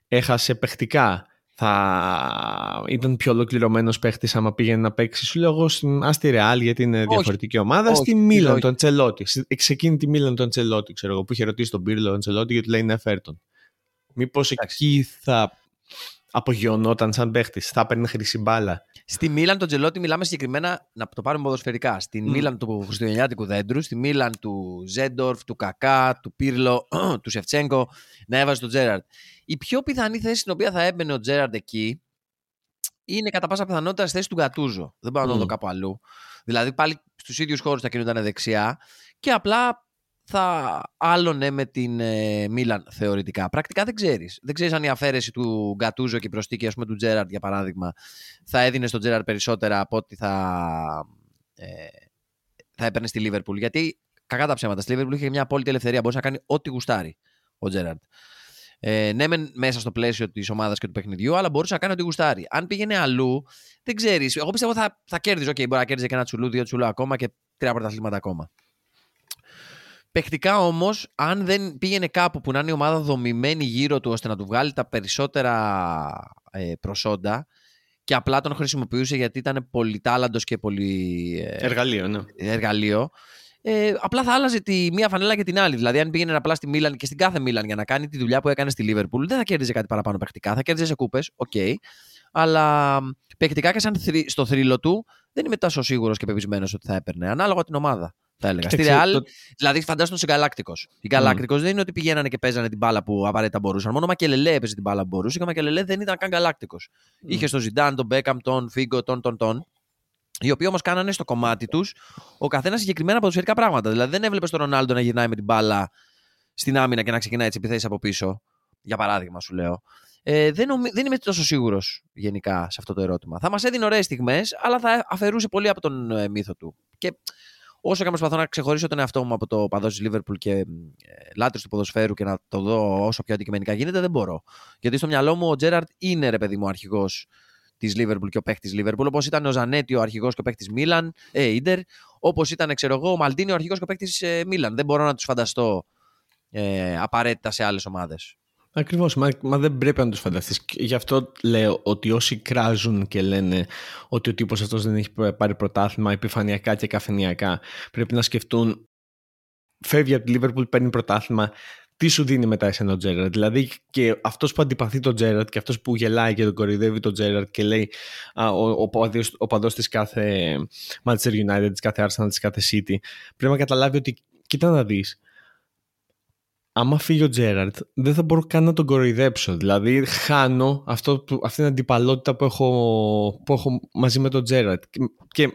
έχασε παιχτικά. Θα ήταν πιο ολοκληρωμένος παίχτης άμα πήγαινε να παίξει. Σου λέω εγώ στην Άστι Ρεάλ γιατί είναι διαφορετική ομάδα. στη Μίλαν τον Τσελότη. Σε εκείνη τη Μίλαν τον Τσελότη, ξέρω εγώ, που είχε ρωτήσει τον Πύρλο τον Τσελότη γιατί λέει είναι Φέρτον. Μήπως εκεί θα απογειωνόταν σαν παίχτης, θα έπαιρνε χρυσή μπάλα. Στη Μίλαν τον Τζελότη μιλάμε συγκεκριμένα, να το πάρουμε ποδοσφαιρικά. Στη mm. Μίλαν του Χριστουγεννιάτικου δέντρου, στη Μίλαν του Ζέντορφ, του Κακά, του Πύρλο, *clears throat* του Σεφτσέγκο, να έβαζε τον Τζέραρντ. Η πιο πιθανή θέση στην οποία θα έμπαινε ο Τζέραρντ εκεί είναι κατά πάσα πιθανότητα στη θέση του Γκατούζο. Δεν μπορώ να το δω κάπου αλλού. Δηλαδή πάλι στους ίδιους χώρους θα κινούνταν δεξιά και απλά θα άλλωνε με την ε, Μίλαν θεωρητικά. Πρακτικά δεν ξέρεις. Δεν ξέρεις αν η αφαίρεση του Γκατούζο και η προστίκη ας πούμε, του Τζέραρντ, για παράδειγμα, θα έδινε στον Τζέραρντ περισσότερα από ότι θα, ε, θα έπαιρνε στη Λίβερπουλ. Γιατί κακά τα ψέματα. Στη Λίβερπουλ είχε μια απόλυτη ελευθερία. Μπορεί να κάνει ό,τι γουστάρει ο Τζέραρντ. Ε, ναι, μεν μέσα στο πλαίσιο της ομάδας και του παιχνιδιού, αλλά μπορούσε να κάνει ό,τι γουστάρει. Αν πήγαινε αλλού, δεν ξέρεις. Εγώ πιστεύω θα, θα κέρδιζε. Okay, μπορεί να κέρδιζε και ένα τσουλού, δύο τσουλού ακόμα και τρία πρωταθλήματα ακόμα. Παιχτικά όμως, αν δεν πήγαινε κάπου που να είναι η ομάδα δομημένη γύρω του ώστε να του βγάλει τα περισσότερα ε, προσόντα και απλά τον χρησιμοποιούσε γιατί ήταν πολυτάλαντο και πολύ. Ε, εργαλείο, ναι. Εργαλείο. Ε, απλά θα άλλαζε τη μία φανέλα και την άλλη. Δηλαδή, αν πήγαινε απλά στη Μίλαν και στην κάθε Μίλαν για να κάνει τη δουλειά που έκανε στη Λίβερπουλ, δεν θα κέρδιζε κάτι παραπάνω παιχτικά. Θα κέρδιζε σε κούπες, ok. Okay. Αλλά παιχτικά και σαν στο θρύλο του, δεν είμαι τόσο σίγουρος και πεπεισμένος ότι θα έπαιρνε. Ανάλογα την ομάδα θα έλεγα. Στη Real, το... δηλαδή φαντάζομαι σε Γκαλάκτικο. Η Γκαλάκτικο mm. δεν είναι ότι πηγαίνανε και παίζανε την μπάλα που απαραίτητα μπορούσαν. Μόνο ο Μακελελέ έπαιζε την μπάλα που μπορούσε και ο Μακελελέ δεν ήταν καν Γκαλάκτικο. Mm. Είχε στο Ζιντάν, τον Μπέκαμ, τον Φίγκο, τον τον τον. Οι οποίοι όμως κάνανε στο κομμάτι τους ο καθένας συγκεκριμένα ποδοσφαιρικά πράγματα. Δηλαδή δεν έβλεπες τον Ρονάλντο να γυρνάει με την μπάλα στην άμυνα και να ξεκινάει τις επιθέσεις από πίσω. Για παράδειγμα, σου λέω. Ε, δεν, νομι... δεν είμαι τόσο σίγουρος γενικά σε αυτό το ερώτημα. Θα μας έδινε ωραίες στιγμές, αλλά θα αφαιρούσε πολύ από τον ε, μύθο του. Και όσο και αν προσπαθώ να ξεχωρίσω τον εαυτό μου από το παδός της Λίβερπουλ και ε, λάτρε του ποδοσφαίρου και να το δω όσο πιο αντικειμενικά γίνεται, δεν μπορώ. Γιατί στο μυαλό μου ο Τζέραρτ είναι ρε παιδί μου αρχηγός της Λίβερπουλ και ο παίχτη Λίβερπουλ, όπως ήταν ο Ζανέτι ο αρχηγός και ο παίχτη Μίλαν, ε, Ιντερ, όπως ήταν ξέρω εγώ, ο Μαλντίνι ο αρχηγός και ο παίχτη ε, Μίλαν. Δεν μπορώ να τους φανταστώ ε, απαραίτητα σε άλλες ομάδες. Ακριβώς, μα, μα, δεν πρέπει να τους φανταστείς. Γι' αυτό λέω ότι όσοι κράζουν και λένε ότι ο τύπος αυτός δεν έχει πάρει πρωτάθλημα επιφανειακά και καφενειακά, πρέπει να σκεφτούν. Φεύγει από τη Λίβερπουλ, παίρνει πρωτάθλημα. Τι σου δίνει μετά εσένα ο Τζέραρτ. Δηλαδή και αυτός που αντιπαθεί τον Τζέραρτ και αυτός που γελάει και τον κοροϊδεύει τον Τζέραρτ και λέει α, ο, ο, ο παδός της κάθε Manchester United, της κάθε Arsenal, της κάθε City, πρέπει να καταλάβει ότι κοίτα να δεις άμα φύγει ο Τζέραρτ, δεν θα μπορώ καν να τον κοροϊδέψω. Δηλαδή, χάνω αυτό, αυτή την αντιπαλότητα που έχω, που έχω μαζί με τον Τζέραρτ. Και,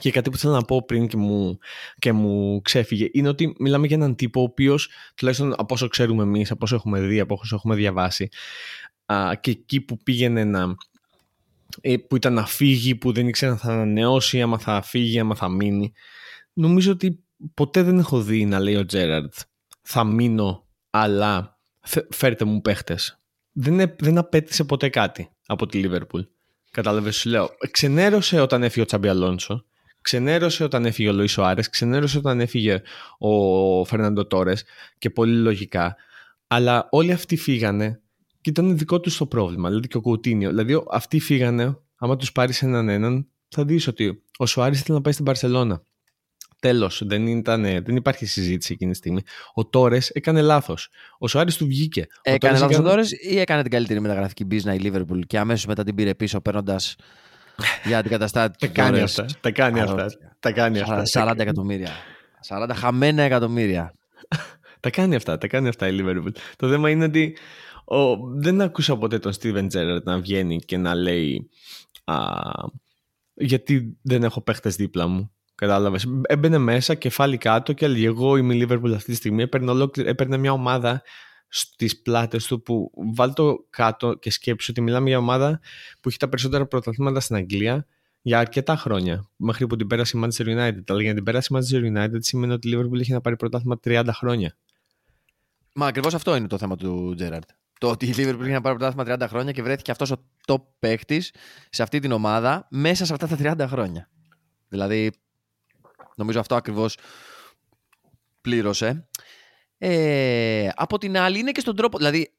και κάτι που θέλω να πω πριν και μου, και μου ξέφυγε είναι ότι μιλάμε για έναν τύπο ο οποίος, τουλάχιστον από όσο ξέρουμε εμείς, από όσο έχουμε δει, από όσο έχουμε διαβάσει, α, και εκεί που πήγαινε να. Ε, που ήταν να φύγει, που δεν ήξερε αν θα ανανεώσει, άμα θα φύγει, άμα θα μείνει. Νομίζω ότι ποτέ δεν έχω δει να λέει ο Τζέραρτ θα μείνω, αλλά φέρτε μου παίχτες. Δεν, δεν απέτησε ποτέ κάτι από τη Λίβερπουλ. Κατάλαβες, σου λέω. Ξενέρωσε όταν έφυγε ο Τσαμπι Αλόνσο. Ξενέρωσε όταν έφυγε ο Λοίσο Άρε. Ξενέρωσε όταν έφυγε ο Φερνάντο Τόρες. Και πολύ λογικά. Αλλά όλοι αυτοί φύγανε και ήταν δικό τους το πρόβλημα. Δηλαδή και ο Κουτίνιο. Δηλαδή αυτοί φύγανε. Άμα τους πάρεις έναν έναν, θα δεις ότι ο Σουάρη ήθελε να πάει στην Παρσελώνα. Τέλος, δεν, δεν υπάρχει συζήτηση εκείνη τη στιγμή. Ο Τόρες έκανε λάθος. Ο Σουάρης του βγήκε. Έκανε λάθος ο Τόρες ή έκανε την καλύτερη μεταγραφική μπίζνα η Λίβερπουλ και αμέσως μετά την πήρε πίσω παίρνοντας *laughs* για αντικαταστάτη. Τα κάνει αυτά. Τα κάνει αυτά. Τα κάνει αυτά. 40 εκατομμύρια. 40 χαμένα εκατομμύρια. *laughs* τα κάνει αυτά. Τα κάνει αυτά η Λίβερπουλ. Το θέμα είναι ότι ο, δεν άκουσα ποτέ τον Steven Gerrard να βγαίνει και να λέει α, γιατί δεν έχω παίχτες δίπλα μου. Κατάλαβες. Έμπαινε μέσα, κεφάλι κάτω και έλεγε: Εγώ είμαι η Liverpool αυτή τη στιγμή. Έπαιρνε, έπαιρνε μια ομάδα στις πλάτες του που βάλει το κάτω και σκέψει ότι μιλάμε για ομάδα που έχει τα περισσότερα πρωταθλήματα στην Αγγλία για αρκετά χρόνια. Μέχρι που την πέρασε η Manchester United. Αλλά για να την πέρασε η Manchester United σημαίνει ότι η Liverpool έχει να πάρει πρωτάθλημα 30 χρόνια. Μα ακριβώς αυτό είναι το θέμα του Τζέραρτ. Το ότι η Liverpool είχε να πάρει πρωτάθλημα 30 χρόνια και βρέθηκε αυτός ο top παίχτη σε αυτή την ομάδα μέσα σε αυτά τα 30 χρόνια. Δηλαδή, νομίζω αυτό ακριβώς πλήρωσε. Ε, από την άλλη, είναι και στον τρόπο. Δηλαδή,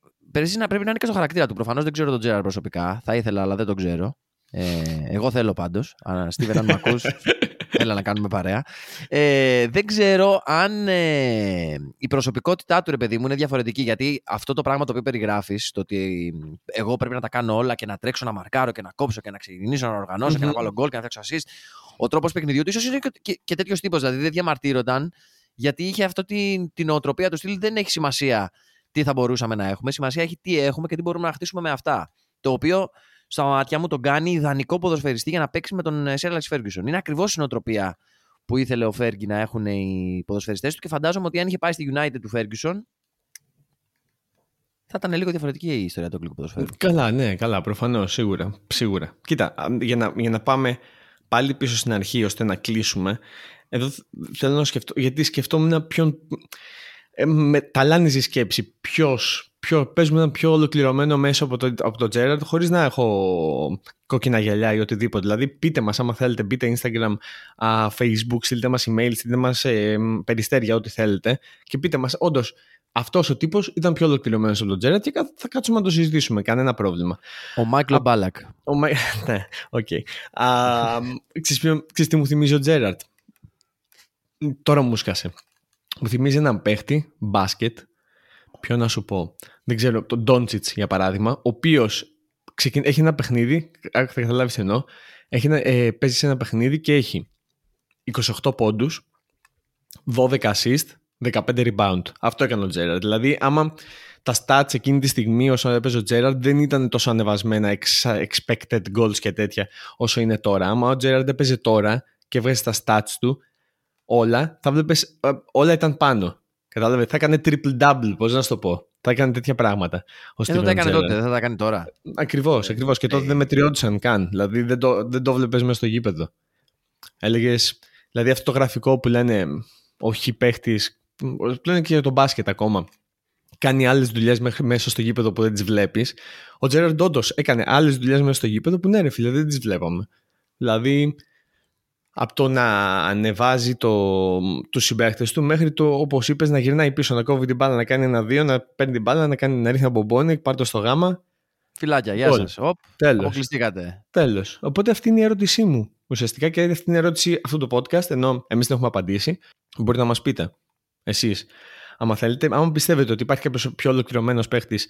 να πρέπει να είναι και στο χαρακτήρα του. Προφανώς δεν ξέρω τον Τζέραρ προσωπικά. Θα ήθελα, αλλά δεν τον ξέρω. Ε, εγώ θέλω πάντως. Στίβεν, αν με ακούς, *laughs* έλα να κάνουμε παρέα. Ε, δεν ξέρω αν ε, η προσωπικότητά του, ρε παιδί μου, είναι διαφορετική. Γιατί αυτό το πράγμα το οποίο περιγράφεις, το ότι εγώ πρέπει να τα κάνω όλα και να τρέξω να μαρκάρω και να κόψω και να ξεκινήσω να οργανώσω και να βάλω γκολ και να φτιάξω assist. Ο τρόπος παιχνιδιού του ίσως είναι και, και, και τέτοιος τύπος. Δηλαδή δεν διαμαρτύρονταν γιατί είχε αυτή την, την οτροπία του στυλ. Δεν έχει σημασία τι θα μπορούσαμε να έχουμε. Σημασία έχει τι έχουμε και τι μπορούμε να χτίσουμε με αυτά. Το οποίο στα μάτια μου τον κάνει ιδανικό ποδοσφαιριστή για να παίξει με τον Σέρλαξ Φέργκισον. Είναι ακριβώς η νοοτροπία που ήθελε ο Φέργκη να έχουν οι ποδοσφαιριστές του και φαντάζομαι ότι αν είχε πάει στη United του Φέργκισον θα ήταν λίγο διαφορετική η ιστορία του αγγλικού ποδοσφαίρου. Καλά, ναι, καλά, προφανώς, σίγουρα, σίγουρα. Κοίτα, για να, για να πάμε πάλι πίσω στην αρχή ώστε να κλείσουμε, εδώ θέλω να σκεφτώ, γιατί σκεφτόμουν ποιον. Ε, με ταλάνιζε η σκέψη ποιος πιο, παίζουμε ένα πιο ολοκληρωμένο μέσο από το, από το Gerard χωρίς να έχω κόκκινα γυαλιά ή οτιδήποτε. Δηλαδή πείτε μας άμα θέλετε, πείτε Instagram, α, Facebook, στείλτε μας email, στείλτε μας ε, περιστέρια, ό,τι θέλετε και πείτε μας όντως. Αυτός ο τύπος ήταν πιο ολοκληρωμένος από τον Τζέραρτ και θα κάτσουμε να το συζητήσουμε. Κανένα πρόβλημα. Ο Μάικλ Μπάλακ. *laughs* ναι, οκ. Ξέρεις τι μου θυμίζει ο Τζέραρτ. Τώρα μου σκάσε. Μου θυμίζει έναν παίχτη μπάσκετ Ποιο να σου πω; Δεν ξέρω, τον Ντόντσιτς για παράδειγμα, ο οποίος έχει ένα παιχνίδι. Θα καταλάβεις εννοώ. Έχει ε, παίζει σε ένα παιχνίδι και έχει 28 πόντους, 12 assist, 15 rebound. Αυτό έκανε ο Τζέραρντ. Δηλαδή, άμα τα stats εκείνη τη στιγμή όσο έπαιζε ο Τζέραρντ δεν ήταν τόσο ανεβασμένα expected goals και τέτοια όσο είναι τώρα. Άμα ο Τζέραρντ έπαιζε τώρα και βγάζει τα stats του όλα, θα βλέπεις ε, όλα ήταν πάνω. Κατάλαβε, θα έκανε triple-double, πώς να σου το πω. Θα έκανε τέτοια πράγματα. δεν θα τα έκανε τότε, δεν θα τα κάνει τώρα. Ακριβώς, ακριβώς. Και τότε ε. δεν μετριόντουσαν καν. Δηλαδή δεν το, δεν το βλέπεις μέσα στο γήπεδο. Έλεγες, δηλαδή αυτό το γραφικό που λένε ο παίχτης, λένε και για τον μπάσκετ ακόμα. Κάνει άλλες δουλειές μέσα στο γήπεδο που δεν τις βλέπεις. Ο Τζέραρντ όντως έκανε άλλες δουλειές μέσα στο γήπεδο που ναι, ρε φίλε, δεν τις βλέπαμε. Δηλαδή, από το να ανεβάζει το, τους συμπαίχτες του μέχρι το όπως είπες να γυρνάει πίσω, να κόβει την μπάλα, να κάνει ένα δύο, να παίρνει την μπάλα, να, κάνει, να ρίχνει ένα μπομπόνι, πάρει το στο γάμα. Φιλάκια, γεια σας. Οπ, Τέλος. Αποκλειστήκατε. Τέλος. Οπότε αυτή είναι η ερώτησή μου. Ουσιαστικά και αυτή είναι η ερώτηση αυτού του podcast, ενώ εμείς δεν έχουμε απαντήσει. Μπορείτε να μας πείτε εσείς. Άμα θέλετε, άμα πιστεύετε ότι υπάρχει κάποιος πιο ολοκληρωμένος παίχτης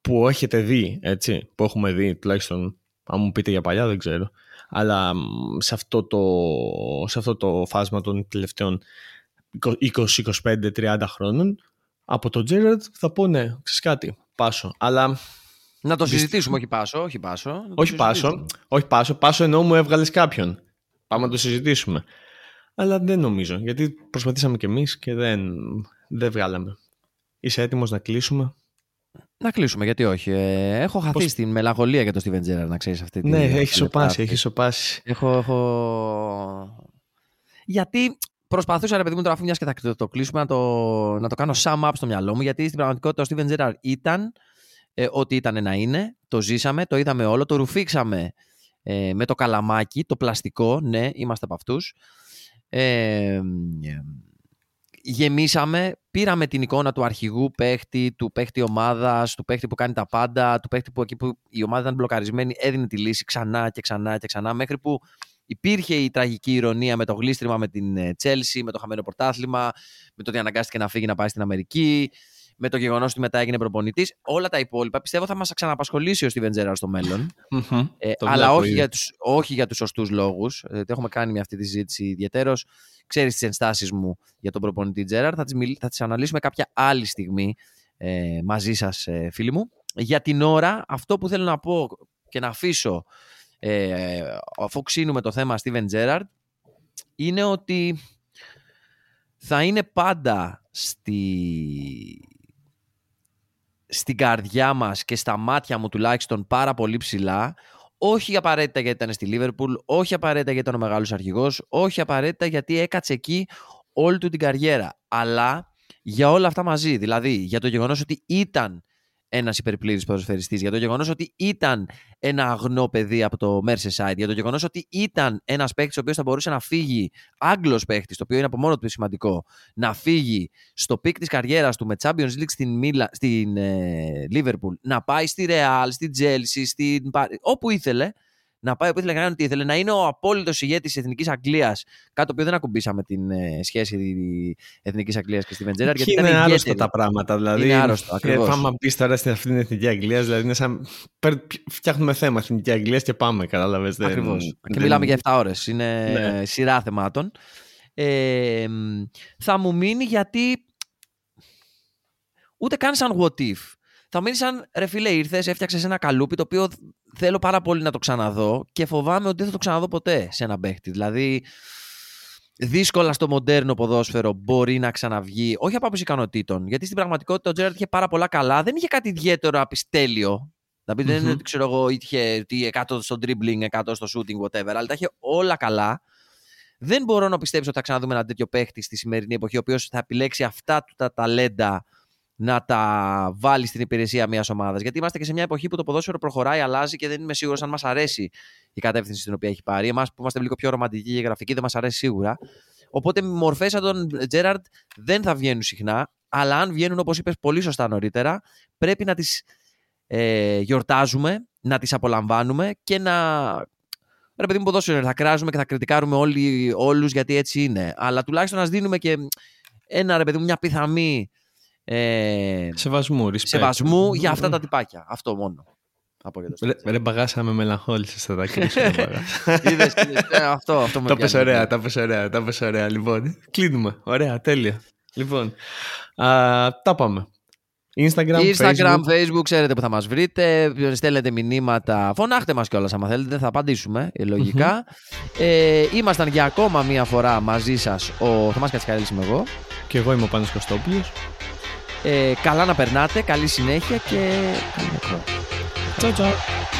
που έχετε δει, έτσι, που έχουμε δει τουλάχιστον, αν μου πείτε για παλιά, δεν ξέρω αλλά σε αυτό το, σε αυτό το φάσμα των τελευταίων 20-25-30 χρόνων από τον Τζέραρτ θα πω ναι, ξέρεις κάτι, πάσο. Αλλά να το συζητήσουμε, όχι πάσο, όχι πάσο. Όχι πάσο, όχι πάσο, πάσο ενώ μου έβγαλες κάποιον. Πάμε να το συζητήσουμε. Αλλά δεν νομίζω, γιατί προσπαθήσαμε κι εμείς και δεν, δεν βγάλαμε. Είσαι έτοιμος να κλείσουμε; Να κλείσουμε, γιατί όχι. Ε, έχω χαθεί Πώς... στην μελαγχολία για το Steven Gerrard, να ξέρεις αυτή τη Ναι, έχει σοπάσει, έχει σοπάσει. Έχω, έχω... Γιατί προσπαθούσα, ρε παιδί μου, τώρα αφού μιας και θα το, το κλείσουμε, να το, να το κάνω sum up στο μυαλό μου, γιατί στην πραγματικότητα ο Steven Gerrard ήταν ε, ό,τι ήταν να είναι. Το ζήσαμε, το είδαμε όλο, το ρουφήξαμε ε, με το καλαμάκι, το πλαστικό, ναι, είμαστε από αυτούς. Ε, γεμίσαμε, πήραμε την εικόνα του αρχηγού παίχτη, του παίχτη ομάδας, του παίχτη που κάνει τα πάντα, του παίχτη που εκεί που η ομάδα ήταν μπλοκαρισμένη έδινε τη λύση ξανά και ξανά και ξανά, μέχρι που υπήρχε η τραγική ηρωνία με το γλίστριμα με την Τσέλσι, με το χαμένο πρωτάθλημα, με το ότι αναγκάστηκε να φύγει να πάει στην Αμερική, με το γεγονός ότι μετά έγινε προπονητής. Όλα τα υπόλοιπα πιστεύω θα μας ξαναπασχολήσει ο Steven Gerrard στο μέλλον. ε, αλλά όχι για, τους, όχι για τους σωστούς λόγους. Ε, έχουμε κάνει με αυτή τη συζήτηση ιδιαίτερω. Ξέρεις τις ενστάσεις μου για τον προπονητή Gerrard. Θα τις θα τις αναλύσουμε κάποια άλλη στιγμή ε, μαζί σας, ε, φίλοι μου. Για την ώρα, αυτό που θέλω να πω και να αφήσω ε, αφού ξύνουμε το θέμα Steven Gerrard είναι ότι θα είναι πάντα στη, στην καρδιά μας και στα μάτια μου τουλάχιστον πάρα πολύ ψηλά όχι απαραίτητα γιατί ήταν στη Λίβερπουλ, όχι απαραίτητα γιατί ήταν ο μεγάλος αρχηγός, όχι απαραίτητα γιατί έκατσε εκεί όλη του την καριέρα, αλλά για όλα αυτά μαζί. Δηλαδή για το γεγονός ότι ήταν ένας υπερπλήρης ποδοσφαιριστής, για το γεγονός ότι ήταν ένα αγνό παιδί από το Merseyside, για το γεγονός ότι ήταν ένας παίκτης ο οποίος θα μπορούσε να φύγει, Άγγλος παίκτης, το οποίο είναι από μόνο του σημαντικό, να φύγει στο peak της καριέρας του με Champions League στην, Μίλα, στην ε, Liverpool, να πάει στη Real, στην Chelsea, στην, όπου ήθελε, να πάει όπου ήθελε να κάνει ό,τι ήθελε, να είναι ο απόλυτος ηγέτης τη Εθνικής Αγγλίας. Κάτι το οποίο δεν ακουμπήσαμε την ε, σχέση Εθνικής Αγγλίας και Στίβεν Τζέραρντ. Γιατί είναι άρρωστα τα πράγματα. Δηλαδή, είναι άρρωστο. Και πάμε πει τώρα στην αυτή την Εθνική Αγγλίας, δηλαδή είναι σαν. Φτιάχνουμε θέμα Εθνική Αγγλίας και πάμε, κατάλαβες. Ακριβώς. Και μιλάμε για 7 ώρες. Είναι ναι. σειρά θεμάτων. Ε, θα μου μείνει γιατί ούτε καν σαν what if. Θα μείνει σαν ρε φίλε, ήρθες, έφτιαξες ένα καλούπι το οποίο θέλω πάρα πολύ να το ξαναδώ και φοβάμαι ότι δεν θα το ξαναδώ ποτέ σε ένα παίχτη. Δηλαδή, δύσκολα στο μοντέρνο ποδόσφαιρο μπορεί να ξαναβγεί, όχι από άποψη ικανοτήτων, γιατί στην πραγματικότητα ο Τζέραρτ είχε πάρα πολλά καλά, δεν είχε κάτι ιδιαίτερο απιστέλειο. Δηλαδή, mm-hmm. δεν είναι ότι ξέρω εγώ, είχε 100 στο dribbling, 100 στο shooting, whatever, αλλά τα είχε όλα καλά. Δεν μπορώ να πιστέψω ότι θα ξαναδούμε ένα τέτοιο παίχτη στη σημερινή εποχή, ο οποίος θα επιλέξει αυτά του τα ταλέντα να τα βάλει στην υπηρεσία μιας ομάδας. Γιατί είμαστε και σε μια εποχή που το ποδόσφαιρο προχωράει, αλλάζει και δεν είμαι σίγουρος αν μας αρέσει η κατεύθυνση στην οποία έχει πάρει. Εμάς που είμαστε λίγο πιο ρομαντικοί και γραφικοί δεν μας αρέσει σίγουρα. Οπότε μορφές σαν τον Τζέραρντ δεν θα βγαίνουν συχνά, αλλά αν βγαίνουν όπως είπες πολύ σωστά νωρίτερα, πρέπει να τις ε, γιορτάζουμε, να τις απολαμβάνουμε και να. Ρε παιδί μου, ποδόσφαιρο θα κράζουμε και θα κριτικάρουμε όλοι, όλους γιατί έτσι είναι. Αλλά τουλάχιστον να δίνουμε και ένα ρε παιδί μου, μια πιθαμή ε, σεβασμού, respect. σεβασμού για αυτά τα τυπάκια. Αυτό μόνο. Από ρε, ρε μπαγάσα με μελαγχόλησες θα τα κρίσουμε. είδες, ε, αυτό, αυτό με Τα πες ωραία, τα πες ωραία, τα πες ωραία. Λοιπόν, κλείνουμε. Ωραία, τέλεια. Λοιπόν, α, τα πάμε. Instagram, Instagram, Facebook. Facebook, ξέρετε που θα μας βρείτε. Στέλνετε μηνύματα. Φωνάχτε μας κιόλας άμα θέλετε. Δεν θα απαντήσουμε, ε, λογικά. ε, ήμασταν για ακόμα μία φορά μαζί σας ο Θωμάς Κατσικαρέλης είμαι εγώ. Και εγώ είμαι ο Πάνος Κωστόπουλος. Ε, καλά να περνάτε, καλή συνέχεια και καλή ακρόαση. Ciao ciao.